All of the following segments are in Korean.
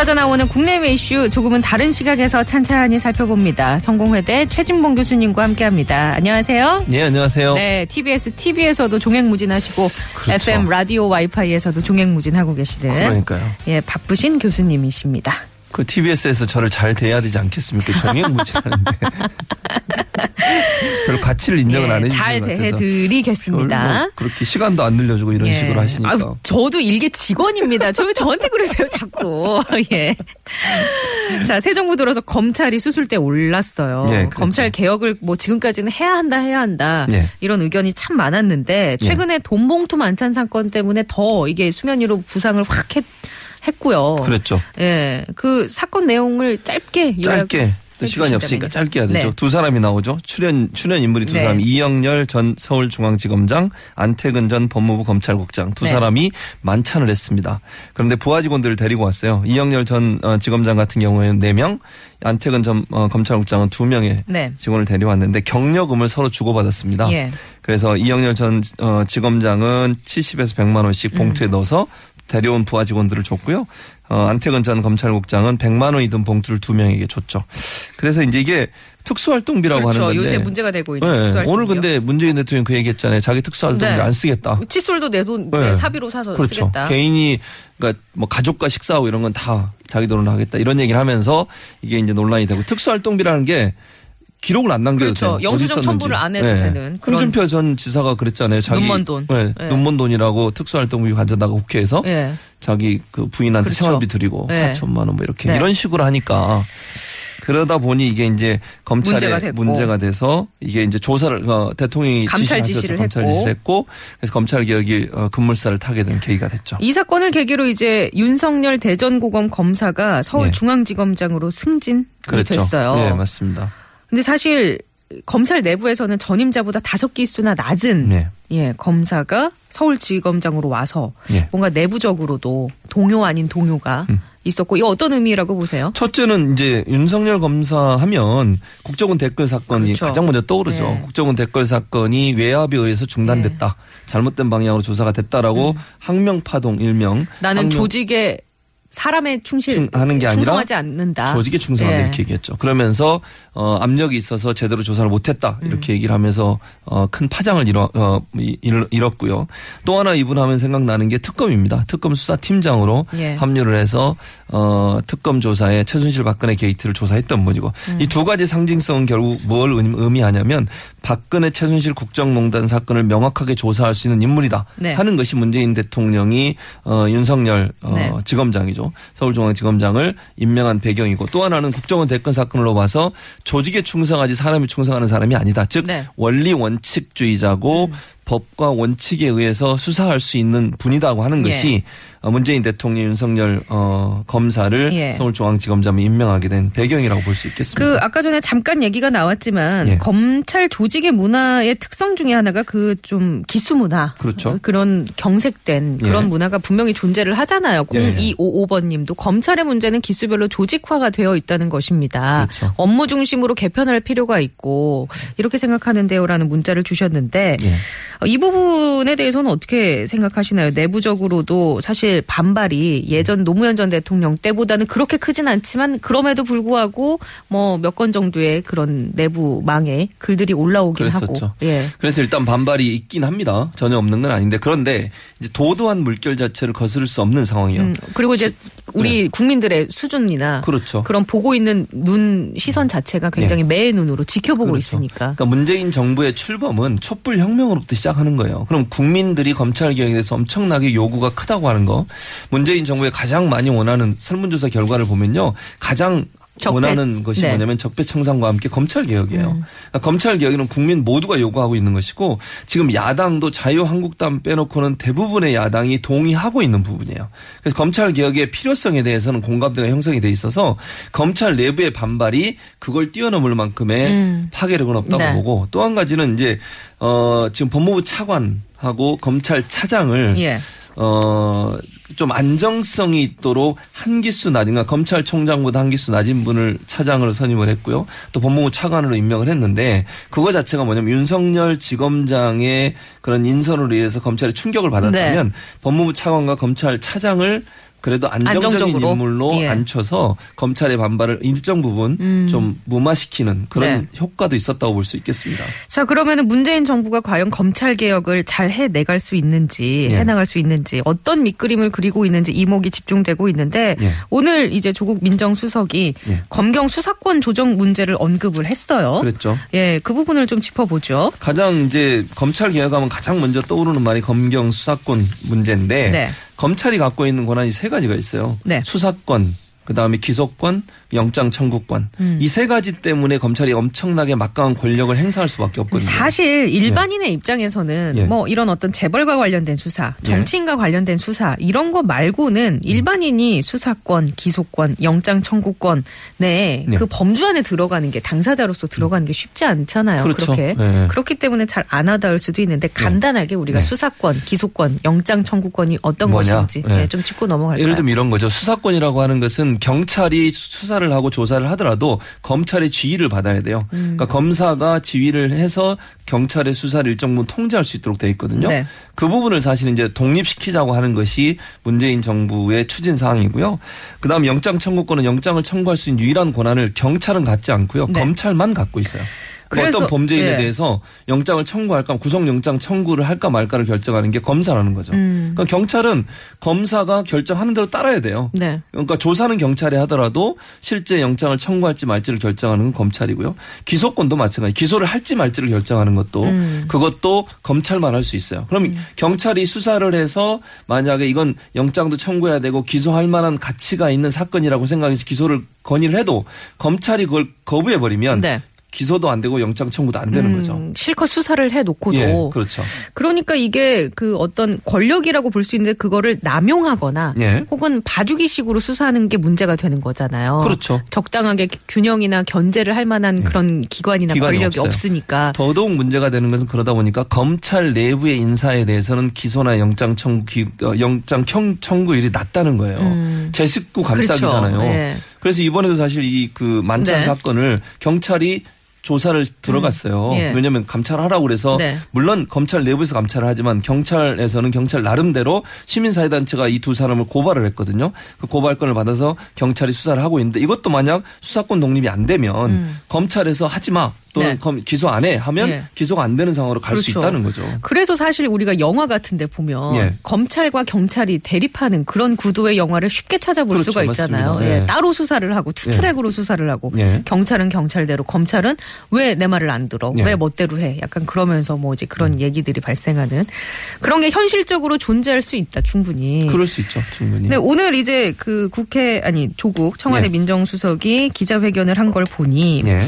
쏟아져 나오는 국내외 이슈 조금은 다른 시각에서 찬찬히 살펴봅니다. 성공회대 최진봉 교수님과 함께합니다. 안녕하세요. 네, 안녕하세요. 네, TBS TV에서도 종횡무진하시고 그렇죠. FM 라디오 와이파이에서도 종횡무진하고 계시는 그러니까요. 예, 바쁘신 교수님이십니다. 그 TBS에서 저를 잘 대해야 되지 않겠습니까? 정액무지하는데. 별 가치를 인정을 예, 안 해주는 잘. 대해드리겠습니다. 저를 뭐 그렇게 시간도 안 늘려주고 이런 예. 식으로 하시니까. 아유, 저도 일개 직원입니다. 저 왜 저한테 그러세요, 자꾸. 예. 자, 새 정부 들어서 검찰이 수술대 올랐어요. 예, 그렇죠. 검찰 개혁을 뭐 지금까지는 해야 한다, 해야 한다. 예. 이런 의견이 참 많았는데 최근에 돈봉투 만찬 사건 때문에 더 이게 수면 위로 부상을 확 했, 했고요. 그랬죠. 예. 그 사건 내용을 짧게 짧게. 또 시간이 없으니까. 짧게 해야 되죠. 네. 두 사람이 나오죠. 출연 출연 인물이 두 네. 사람 이영렬 전 서울중앙지검장, 안태근 전 법무부 검찰국장 두 네. 사람이 만찬을 했습니다. 그런데 부하 직원들을 데리고 왔어요. 이영렬 전 어, 지검장 같은 경우에는 4명, 안태근 전 어, 검찰국장은 2명의 네. 직원을 데려왔는데 경력금을 서로 주고받았습니다. 예. 그래서 이영렬 전 어, 지검장은 70에서 100만 원씩 봉투에 음. 넣어서 데려온 부하 직원들을 줬고요. 어, 안태근 전 검찰국장은 100만 원이 든 봉투를 두 명에게 줬죠. 그래서 이제 이게 특수활동비라고 그렇죠. 하는 건데. 요새 문제가 되고 있는 네, 특수활동비요. 오늘 근데 문재인 대통령 그 얘기했잖아요. 자기 특수활동비 네. 안 쓰겠다. 칫솔도 내돈 네. 사비로 사서 그렇죠. 쓰겠다. 개인이 그러니까 뭐 가족과 식사하고 이런 건 다 자기 돈으로 하겠다 이런 얘기를 하면서 이게 이제 논란이 되고 특수활동비라는 게 기록을 안 남겨도 그렇죠. 돼요. 영수증. 첨부를 안 해도 되는 그런- 홍준표 전 지사가 그랬잖아요. 자기 눈먼 돈. 네, 네. 눈먼 돈이라고 특수활동비 가져다가 국회에서 예. 자기 그 부인한테 그렇죠. 생활비 드리고 네. 4천만 원 뭐 이렇게 네. 이런 식으로 하니까 그러다 보니 이게 이제 검찰에 문제가 문제가, 됐고. 돼서 이게 이제 조사를 어, 대통령이 감찰 지시를 감찰 했고. 지시를 했고 그래서 검찰 개혁이 어, 급물살을 타게 된 계기가 됐죠. 이 사건을 계기로 이제 윤석열 대전고검 검사가 서울중앙지검장으로 승진이 그랬죠. 됐어요. 네, 맞습니다. 근데 사실 검찰 내부에서는 전임자보다 다섯 기수나 낮은 네. 예, 검사가 서울지검장으로 와서 예. 뭔가 내부적으로도 동요 아닌 동요가 음. 있었고 이거 어떤 의미라고 보세요? 첫째는 이제 윤석열 검사 하면 국정원 댓글 사건이 그렇죠. 가장 먼저 떠오르죠. 네. 국정원 댓글 사건이 외압에 의해서 중단됐다. 잘못된 방향으로 조사가 됐다라고 항명파동 일명 나는 항명- 조직에 사람에 충실 하는 게 아니라 충성하지 않는다. 조직에 충성한다 예. 이렇게 얘기했죠. 그러면서 어, 압력이 있어서 제대로 조사를 못했다 음. 이렇게 얘기를 하면서 어, 큰 파장을 잃어, 어, 잃- 잃었고요. 또 하나 이분 하면 생각나는 게 특검입니다. 특검 수사팀장으로 예. 합류를 해서 어, 특검 조사에 최순실 박근혜 게이트를 조사했던 분이고 음. 이두 가지 상징성은 결국 뭘 의- 의미하냐면 박근혜 최순실 국정농단 사건을 명확하게 조사할 수 있는 인물이다 네. 하는 것이 문재인 대통령이 어, 윤석열 어, 네. 지검장이죠. 서울중앙지검장을 임명한 배경이고 또 하나는 국정원 대권 사건으로 봐서 조직에 충성하지 사람이 충성하는 사람이 아니다. 즉 네. 음. 원리 원칙주의자고 법과 원칙에 의해서 수사할 수 있는 분이다고 하는 예. 것이 어, 문재인 대통령 윤석열 어, 검사를 예. 서울중앙지검장에 임명하게 된 배경이라고 볼 수 있겠습니다. 그 아까 전에 잠깐 얘기가 나왔지만 예. 검찰 조직의 문화의 특성 중에 하나가 그 좀 기수 문화 그렇죠. 그런 경색된 예. 그런 문화가 분명히 존재를 하잖아요. 예. 0255번 님도 검찰의 문제는 기수별로 조직화가 되어 있다는 것입니다. 그렇죠. 업무 중심으로 개편할 필요가 있고 이렇게 생각하는데요라는 문자를 주셨는데 예. 어, 이 부분에 대해서는 어떻게 생각하시나요? 내부적으로도 사실 반발이 예전 노무현 전 대통령 때보다는 그렇게 크진 않지만 그럼에도 불구하고 뭐 몇 건 정도의 그런 내부 망에 글들이 올라오긴 그랬었죠. 하고. 예. 그래서 일단 반발이 있긴 합니다. 전혀 없는 건 아닌데 그런데 이제 도도한 물결 자체를 거스를 수 없는 상황이에요. 음, 그리고 이제 우리 국민들의 수준이나 네. 그렇죠. 런 보고 있는 눈 시선 자체가 굉장히 매의 눈으로 지켜보고 그렇죠. 있으니까. 그러니까 문재인 정부의 출범은 촛불 혁명으로부터 시작 하는 거예요. 그럼 국민들이 검찰 개혁에 대해서 엄청나게 요구가 크다고 하는 거. 문재인 정부에 가장 많이 원하는 설문조사 결과를 보면요. 가장 적폐. 원하는 것이 네. 음. 뭐냐면 적폐청산과 함께 검찰 개혁이에요. 그러니까 검찰 개혁은 국민 모두가 요구하고 있는 것이고 지금 야당도 자유한국당 빼놓고는 대부분의 야당이 동의하고 있는 부분이에요. 그래서 검찰 개혁의 필요성에 대해서는 공감대가 형성이 돼 있어서 검찰 내부의 반발이 그걸 뛰어넘을 만큼의 음. 파괴력은 없다고 네. 보고 또 한 가지는 이제 어 지금 법무부 차관하고 검찰 차장을 예. 어, 좀 안정성이 있도록 한 기수 낮은, 그러니까 검찰총장보다 한 기수 낮은 분을 차장으로 선임을 했고요. 또 법무부 차관으로 임명을 했는데 그거 자체가 뭐냐면 윤석열 지검장의 그런 인선으로 인해서 검찰이 충격을 받았다면 네. 법무부 차관과 검찰 차장을 그래도 안정적인 안정적으로? 인물로 예. 앉혀서 검찰의 반발을 일정 부분 좀 무마시키는 그런 음. 네. 효과도 있었다고 볼 수 있겠습니다. 자, 그러면은 문재인 정부가 과연 검찰 개혁을 잘 해내갈 수 있는지, 예. 해나갈 수 있는지, 어떤 밑그림을 그리고 있는지 이목이 집중되고 있는데, 예. 오늘 이제 조국 민정수석이 예. 검경 수사권 조정 문제를 언급을 했어요. 그랬죠. 예, 그 부분을 좀 짚어보죠. 가장 이제 검찰 개혁하면 가장 먼저 떠오르는 말이 검경 수사권 문제인데 네. 검찰이 갖고 있는 권한이 세 가지가 있어요. 네. 수사권, 그다음에 기소권, 영장 청구권. 음. 이세 가지 때문에 검찰이 엄청나게 막강한 권력을 행사할 수밖에 없거든요. 사실 일반인의 입장에서는 예. 뭐 이런 어떤 재벌과 관련된 수사, 예. 정치인과 관련된 수사 이런 거 말고는 일반인이 수사권, 기소권, 영장 청구권 내에 네. 그 범주 안에 들어가는 게 당사자로서 들어가는 게 쉽지 않잖아요. 그렇죠. 렇게 예. 그렇기 때문에 잘 안 하다할 수도 있는데 간단하게 우리가 네. 수사권, 기소권, 영장 청구권이 어떤 뭐냐? 것인지 예. 예, 좀 짚고 넘어갈까요? 예를 들면 이런 거죠. 수사권이라고 하는 것은 경찰이 수사를 하고 조사를 하더라도 검찰의 지휘를 받아야 돼요. 음. 그러니까 검사가 지휘를 해서 경찰의 수사를 일정 부분 통제할 수 있도록 돼 있거든요. 네. 그 부분을 사실 이제 독립시키자고 하는 것이 문재인 정부의 추진 사항이고요. 그다음 영장 청구권은 영장을 청구할 수 있는 유일한 권한을 경찰은 갖지 않고요. 네. 검찰만 갖고 있어요. 그 어떤 범죄인에 예. 대해서 영장을 청구할까 구속영장 청구를 할까 말까를 결정하는 게 검사라는 거죠. 음. 그러니까 경찰은 검사가 결정하는 대로 따라야 돼요. 네. 그러니까 조사는 경찰이 하더라도 실제 영장을 청구할지 말지를 결정하는 건 검찰이고요. 기소권도 마찬가지. 기소를 할지 말지를 결정하는 것도 음. 그것도 검찰만 할 수 있어요. 그럼 경찰이 수사를 해서 만약에 이건 영장도 청구해야 되고 기소할 만한 가치가 있는 사건이라고 생각해서 기소를 건의를 해도 검찰이 그걸 거부해 버리면 네. 기소도 안 되고 영장 청구도 안 되는 거죠. 음, 실컷 수사를 해놓고도 예, 그렇죠. 그러니까 이게 그 어떤 권력이라고 볼 수 있는데 그거를 남용하거나 예. 혹은 봐주기식으로 수사하는 게 문제가 되는 거잖아요. 그렇죠. 적당하게 균형이나 견제를 할 만한 그런 기관이나 기관이 권력이 없어요. 없으니까. 더더욱 문제가 되는 것은 그러다 보니까 검찰 내부의 인사에 대해서는 기소나 영장 청구 기- 어, 영장 청- 청구율이 낮다는 거예요. 음. 제 식구 감싸기잖아요. 그렇죠. 예. 그래서 이번에도 사실 이 그 만찬 네. 사건을 경찰이 조사를 들어갔어요. 예. 왜냐하면 감찰하라고 그래서 네. 물론 검찰 내부에서 감찰을 하지만 경찰에서는 경찰 나름대로 시민사회단체가 이 두 사람을 고발을 했거든요. 그 고발건을 받아서 경찰이 수사를 하고 있는데 이것도 만약 수사권 독립이 안 되면 검찰에서 하지 마 또는 음. 네. 검- 기소 안 해 하면 예. 기소가 안 되는 상황으로 갈수 그렇죠. 있다는 거죠. 그래서 사실 우리가 영화 같은데 보면 예. 검찰과 경찰이 대립하는 그런 구도의 영화를 쉽게 찾아볼 그렇죠. 수가 있잖아요. 예. 예. 따로 수사를 하고 투트랙으로 수사를 하고 예. 경찰은 경찰대로 검찰은 왜 내 말을 안 들어 예. 왜 멋대로 해 약간 그러면서 뭐 이제 그런 얘기들이 발생하는 그런 게 현실적으로 존재할 수 있다 충분히. 그럴 수 있죠. 충분히. 네, 오늘 이제 그 국회 아니 조국 청와대 예. 민정수석이 기자회견을 한 걸 보니 예.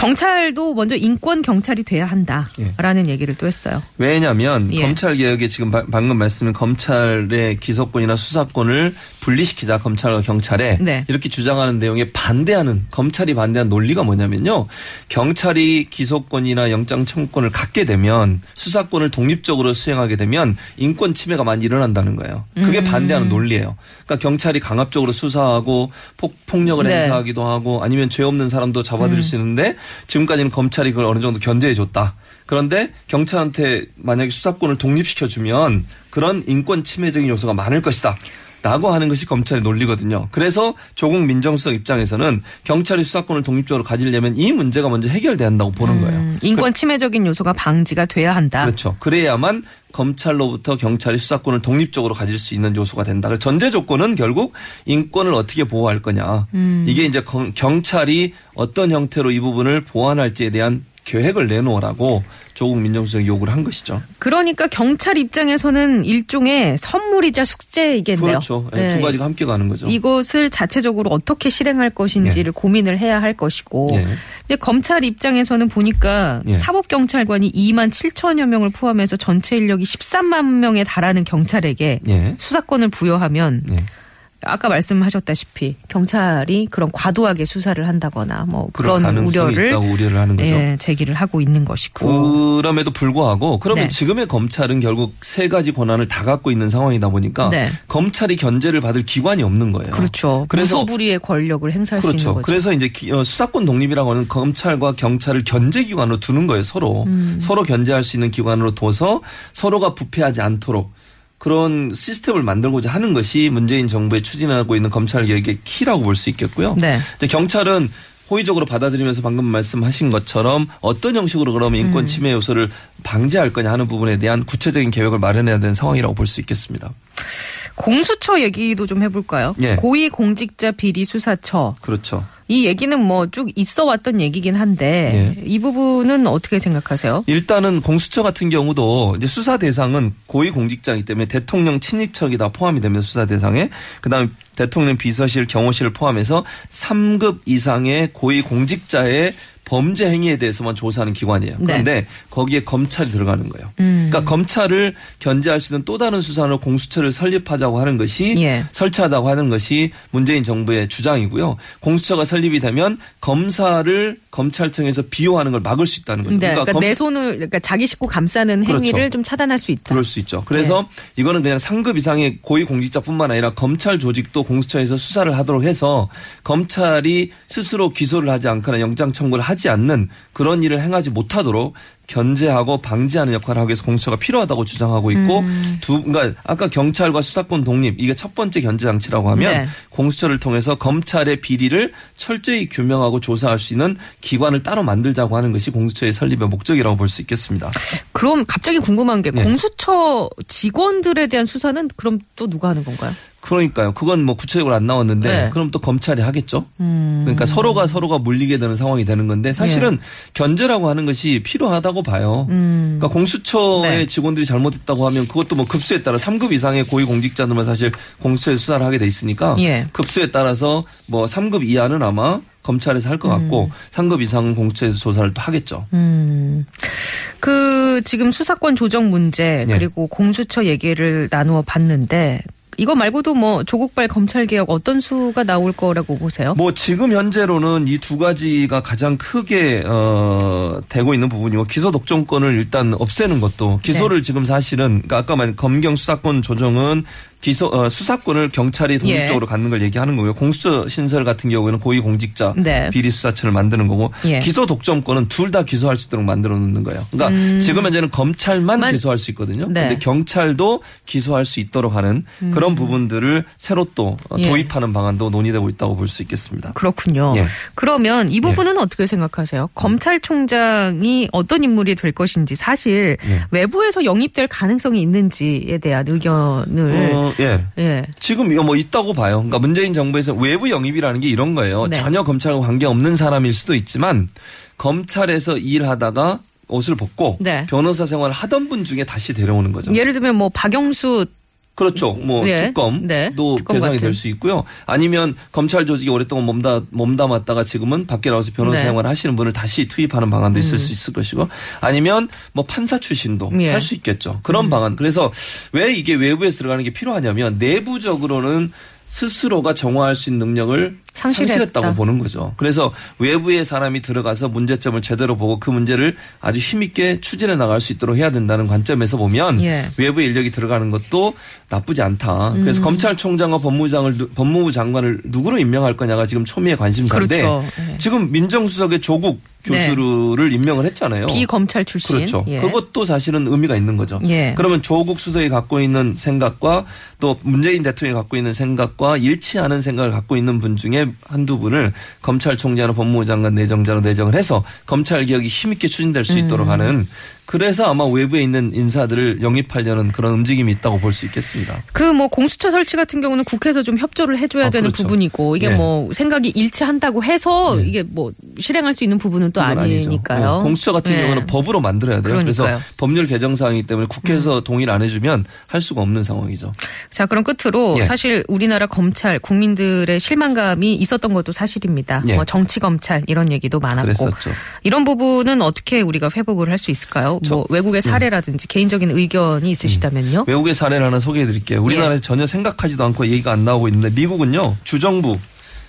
경찰도 먼저 인권 경찰이 돼야 한다라는 얘기를 또 했어요. 왜냐하면 예. 검찰 개혁에 지금 바- 방금 말씀인 검찰의 기소권이나 수사권을 분리시키자 검찰과 경찰에 네. 이렇게 주장하는 내용에 반대하는 검찰이 반대한 논리가 뭐냐면요 경찰이 기소권이나 영장 청구권을 갖게 되면 수사권을 독립적으로 수행하게 되면 인권 침해가 많이 일어난다는 거예요. 그게 음. 반대하는 논리예요. 그러니까 경찰이 강압적으로 수사하고 폭, 폭력을 네. 음. 행사하기도 하고 아니면 죄 없는 사람도 잡아들일 수 있는데 지금까지는 검찰이 그걸 어느 정도 견제해 줬다. 그런데 경찰한테 만약에 수사권을 독립시켜 주면 그런 인권 침해적인 요소가 많을 것이다. 라고 하는 것이 검찰의 논리거든요. 그래서 조국 민정수석 입장에서는 경찰이 수사권을 독립적으로 가지려면 이 문제가 먼저 해결돼야 한다고 보는 거예요. 음, 인권 침해적인 요소가 방지가 돼야 한다. 그렇죠. 그래야만 검찰로부터 경찰이 수사권을 독립적으로 가질 수 있는 요소가 된다. 그래서 전제 조건은 결국 인권을 어떻게 보호할 거냐. 음. 이게 이제 경- 경찰이 어떤 형태로 이 부분을 보완할지에 대한 계획을 내놓으라고 조국 민정수석이 요구를 한 것이죠. 그러니까 경찰 입장에서는 일종의 선물이자 숙제이겠네요. 그렇죠. 예, 네. 두 가지가 함께 가는 거죠. 이것을 자체적으로 어떻게 실행할 것인지를 고민을 해야 할 것이고. 예. 근데 검찰 입장에서는 보니까 예. 사법 경찰관이 2만 7천여 명을 포함해서 전체 인력이 13만 명에 달하는 경찰에게 예. 수사권을 부여하면 예. 아까 말씀하셨다시피 경찰이 그런 과도하게 수사를 한다거나 뭐 그런 가능성이 우려를 있다고 우려를 하는 거죠. 예, 제기를 하고 있는 것이고. 그럼에도 불구하고 그러면 네. 지금의 검찰은 결국 세 가지 권한을 다 갖고 있는 상황이다 보니까 네. 검찰이 견제를 받을 기관이 없는 거예요. 그렇죠. 그래서 무소불위의 권력을 행사할 수 있는 그렇죠. 거죠. 그래서 이제 기- 어, 수사권 독립이라고 하는 검찰과 경찰을 견제 기관으로 두는 거예요. 서로 음. 서로 견제할 수 있는 기관으로 둬서 서로가 부패하지 않도록 그런 시스템을 만들고자 하는 것이 문재인 정부의 추진하고 있는 검찰 개혁의 키라고 볼 수 있겠고요. 네. 경찰은 호의적으로 받아들이면서 방금 말씀하신 것처럼 어떤 형식으로 그러면 음. 인권 침해 요소를 방지할 거냐 하는 부분에 대한 구체적인 계획을 마련해야 되는 상황이라고 볼 수 있겠습니다. 공수처 얘기도 좀 해볼까요? 예. 고위공직자 비리 수사처. 그렇죠. 이 얘기는 뭐 쭉 있어 왔던 얘기긴 한데 예. 이 부분은 어떻게 생각하세요? 일단은 공수처 같은 경우도 이제 수사 대상은 고위 공직자이기 때문에 대통령 친인척이 다 포함이 됩니다. 수사 대상에. 그다음에 대통령 비서실, 경호실을 포함해서 3급 이상의 고위 공직자의 범죄 행위에 대해서만 조사하는 기관이에요. 네. 그런데 거기에 검찰이 들어가는 거예요. 음. 그러니까 검찰을 견제할 수 있는 또 다른 수단으로 공수처를 설립하자고 하는 것이 예. 설치하자고 하는 것이 문재인 정부의 주장이고요. 공수처가 설립이 되면 검사를 검찰청에서 비호하는 걸 막을 수 있다는 거죠. 네, 그러니까, 검- 내 손을 그러니까 자기 식구 감싸는 행위를 그렇죠. 좀 차단할 수 있다. 그럴 수 있죠. 그래서 네. 이거는 그냥 상급 이상의 고위 공직자뿐만 아니라 검찰 조직도 공수처에서 수사를 하도록 해서 검찰이 스스로 기소를 하지 않거나 영장 청구를 하지 않는 그런 일을 행하지 못하도록 견제하고 방지하는 역할을 하기 위해서 공수처가 필요하다고 주장하고 있고 음. 두 그러니까 아까 경찰과 수사권 독립 이게 첫 번째 견제 장치라고 하면 네. 공수처를 통해서 검찰의 비리를 철저히 규명하고 조사할 수 있는 기관을 따로 만들자고 하는 것이 공수처의 설립의 목적이라고 볼 수 있겠습니다. 그럼 갑자기 궁금한 게 네. 공수처 직원들에 대한 수사는 그럼 또 누가 하는 건가요? 그러니까요. 그건 뭐 구체적으로 안 나왔는데 네. 그럼 또 검찰이 하겠죠. 음. 그러니까 서로가 서로가 물리게 되는 상황이 되는 건데 사실은 견제라고 하는 것이 필요하다고 봐요. 음. 그러니까 공수처의 네. 직원들이 잘못했다고 하면 그것도 뭐 급수에 따라 3급 이상의 고위 공직자들만 사실 공수처에 수사를 하게 돼 있으니까 예. 급수에 따라서 뭐 3급 이하는 아마 검찰에서 할 것 같고 3급 이상은 공수처에서 조사를 또 하겠죠. 음. 그 지금 수사권 조정 문제 네. 그리고 공수처 얘기를 나누어 봤는데 이거 말고도 뭐 조국발 검찰 개혁 어떤 수가 나올 거라고 보세요? 뭐 지금 현재로는 이 두 가지가 가장 크게 어 되고 있는 부분이고 기소 독점권을 일단 없애는 것도 기소를 네. 지금 사실은 그러니까 아까 말한 검경 수사권 조정은 기소 어, 수사권을 경찰이 독립적으로 갖는 걸 얘기하는 거고요. 공수처 신설 같은 경우에는 고위 공직자 네. 비리 수사처를 만드는 거고 예. 기소 독점권은 둘 다 기소할 수 있도록 만들어 놓는 거예요. 그러니까 지금 현재는 검찰만 음. 만- 기소할 수 있거든요. 네. 근데 경찰도 기소할 수 있도록 하는 그런 부분들을 새로 또 어, 음. 예. 도입하는 방안도 논의되고 있다고 볼 수 있겠습니다. 그렇군요. 예. 그러면 이 부분은 어떻게 생각하세요? 검찰총장이 어떤 인물이 될 것인지 사실 예. 외부에서 영입될 가능성이 있는지에 대한 의견을 어, 예. 예. 지금 이거 뭐 있다고 봐요. 그러니까 문재인 정부에서 외부 영입이라는 게 이런 거예요. 네. 전혀 검찰과 관계 없는 사람일 수도 있지만 검찰에서 일하다가 옷을 벗고 네. 변호사 생활을 하던 분 중에 다시 데려오는 거죠. 예를 들면 뭐 박영수 그렇죠. 뭐 예. 특검도 네. 특검 대상이. 될 수 있고요. 아니면 검찰 조직에 오랫동안 몸담, 몸담았다가 지금은 밖에 나와서 변호사 네. 음. 생활을 하시는 분을 다시 투입하는 방안도 있을 수 있을 것이고 아니면 뭐 판사 출신도 예. 음. 할수 있겠죠. 그런 방안. 그래서 왜 이게 외부에서 들어가는 게 필요하냐면 내부적으로는 스스로가 정화할 수 있는 능력을 상실했다. 상실했다 고 보는 거죠. 그래서 외부의 사람이 들어가서 문제점을 제대로 보고 그 문제를 아주 힘있게 추진해 나갈 수 있도록 해야 된다는 관점에서 보면 예. 외부 인력이 들어가는 것도 나쁘지 않다. 음. 그래서 검찰총장과 법무장을 누- 법무부 장관을 누구로 임명할 거냐가 지금 초미의 관심사인데 그렇죠. 예. 지금 민정수석의 조국 네. 교수를 임명을 했잖아요. 비검찰 출신. 그렇죠. 예. 그것도 사실은 의미가 있는 거죠. 예. 그러면 조국 수석이 갖고 있는 생각과 또 문재인 대통령이 갖고 있는 생각과 일치하는 생각을 갖고 있는 분 중에 한두 분을 검찰총장으로 법무부 장관 내정자로 내정을 해서 검찰 개혁이 힘있게 추진될 수 있도록 음. 하는 그래서 아마 외부에 있는 인사들을 영입하려는 그런 움직임이 있다고 볼 수 있겠습니다. 그 뭐 공수처 설치 같은 경우는 국회에서 좀 협조를 해줘야 아, 되는 그렇죠. 부분이고 이게 네. 뭐 생각이 일치한다고 해서 네. 이게 뭐 실행할 수 있는 부분은 또. 아니니까요. 네, 공수처 같은 네. 경우는 법으로 만들어야 돼요. 그래서 그러니까요. 음. 법률 개정 사항이기 때문에 국회에서 동의를 안 해주면 할 수가 없는 상황이죠. 자, 그럼 끝으로 예. 사실 우리나라 검찰 국민들의 실망감이 있었던 것도 사실입니다. 예. 뭐 정치 검찰 이런 얘기도 많았고 그랬었죠. 이런 부분은 어떻게 우리가 회복을 할 수 있을까요? 저- 예. 뭐 외국의 사례라든지 개인적인 의견이 있으시다면요. 외국의 사례를 하나 소개해 드릴게요. 우리나라에서 예. 전혀 생각하지도 않고 얘기가 안 나오고 있는데 미국은요. 주정부,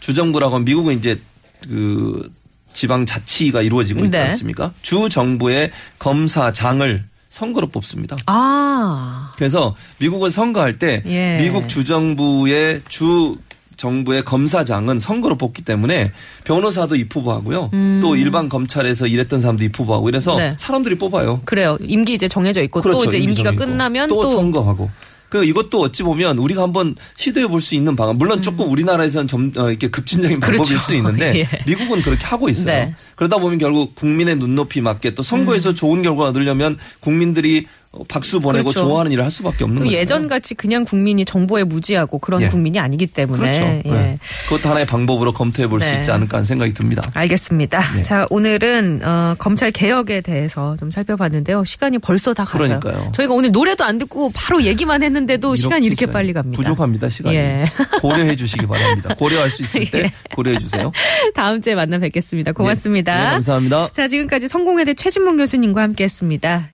주정부라고 하면 미국은 이제 그 지방 자치가 이루어지고 있지 네. 않습니까? 주 정부의 검사장을 선거로 뽑습니다. 아, 그래서 미국은 선거할 때 예. 미국 주정부의 주 정부의 검사장은 선거로 뽑기 때문에 변호사도 입후보하고요. 또 일반 검찰에서 일했던 사람도 입후보하고 이래서 음. 네. 사람들이 뽑아요. 그래요. 임기 이제 정해져 있고 또 그렇죠. 이제 임기가 임기. 끝나면 또, 또, 선거하고. 그 이것도 어찌 보면 우리가 한번 시도해 볼 수 있는 방안. 물론 조금 우리나라에서는 좀 어, 이렇게 급진적인 방법일 음. 그렇죠. 수 있는데 예. 미국은 그렇게 하고 있어요. 네. 그러다 보면 결국 국민의 눈높이 맞게 또 선거에서 음. 좋은 결과가 얻으려면 국민들이 어, 박수 보내고 그렇죠. 좋아하는 일을 할 수밖에 없는 또 거죠. 예전 같이 그냥 국민이 정보에 무지하고 그런 예. 국민이 아니기 때문에 그렇죠. 예. 네. 그것도 하나의 방법으로 검토해 볼수 네. 있지 않을까 하는 생각이 듭니다. 알겠습니다. 네. 자, 오늘은 어, 검찰 개혁에 대해서 좀 살펴봤는데요. 시간이 벌써 다 가죠. 그러니까요. 저희가 오늘 노래도 안 듣고 바로 얘기만 했는데도 시간이 이렇게 빨리 갑니다. 부족합니다. 시간이. 예. 고려해 주시기 바랍니다. 고려할 수 있을 때 예. 고려해 주세요. 다음 주에 만나 뵙겠습니다. 고맙습니다. 네, 감사합니다. 자, 지금까지 성공회대 최진봉 교수님과 함께했습니다.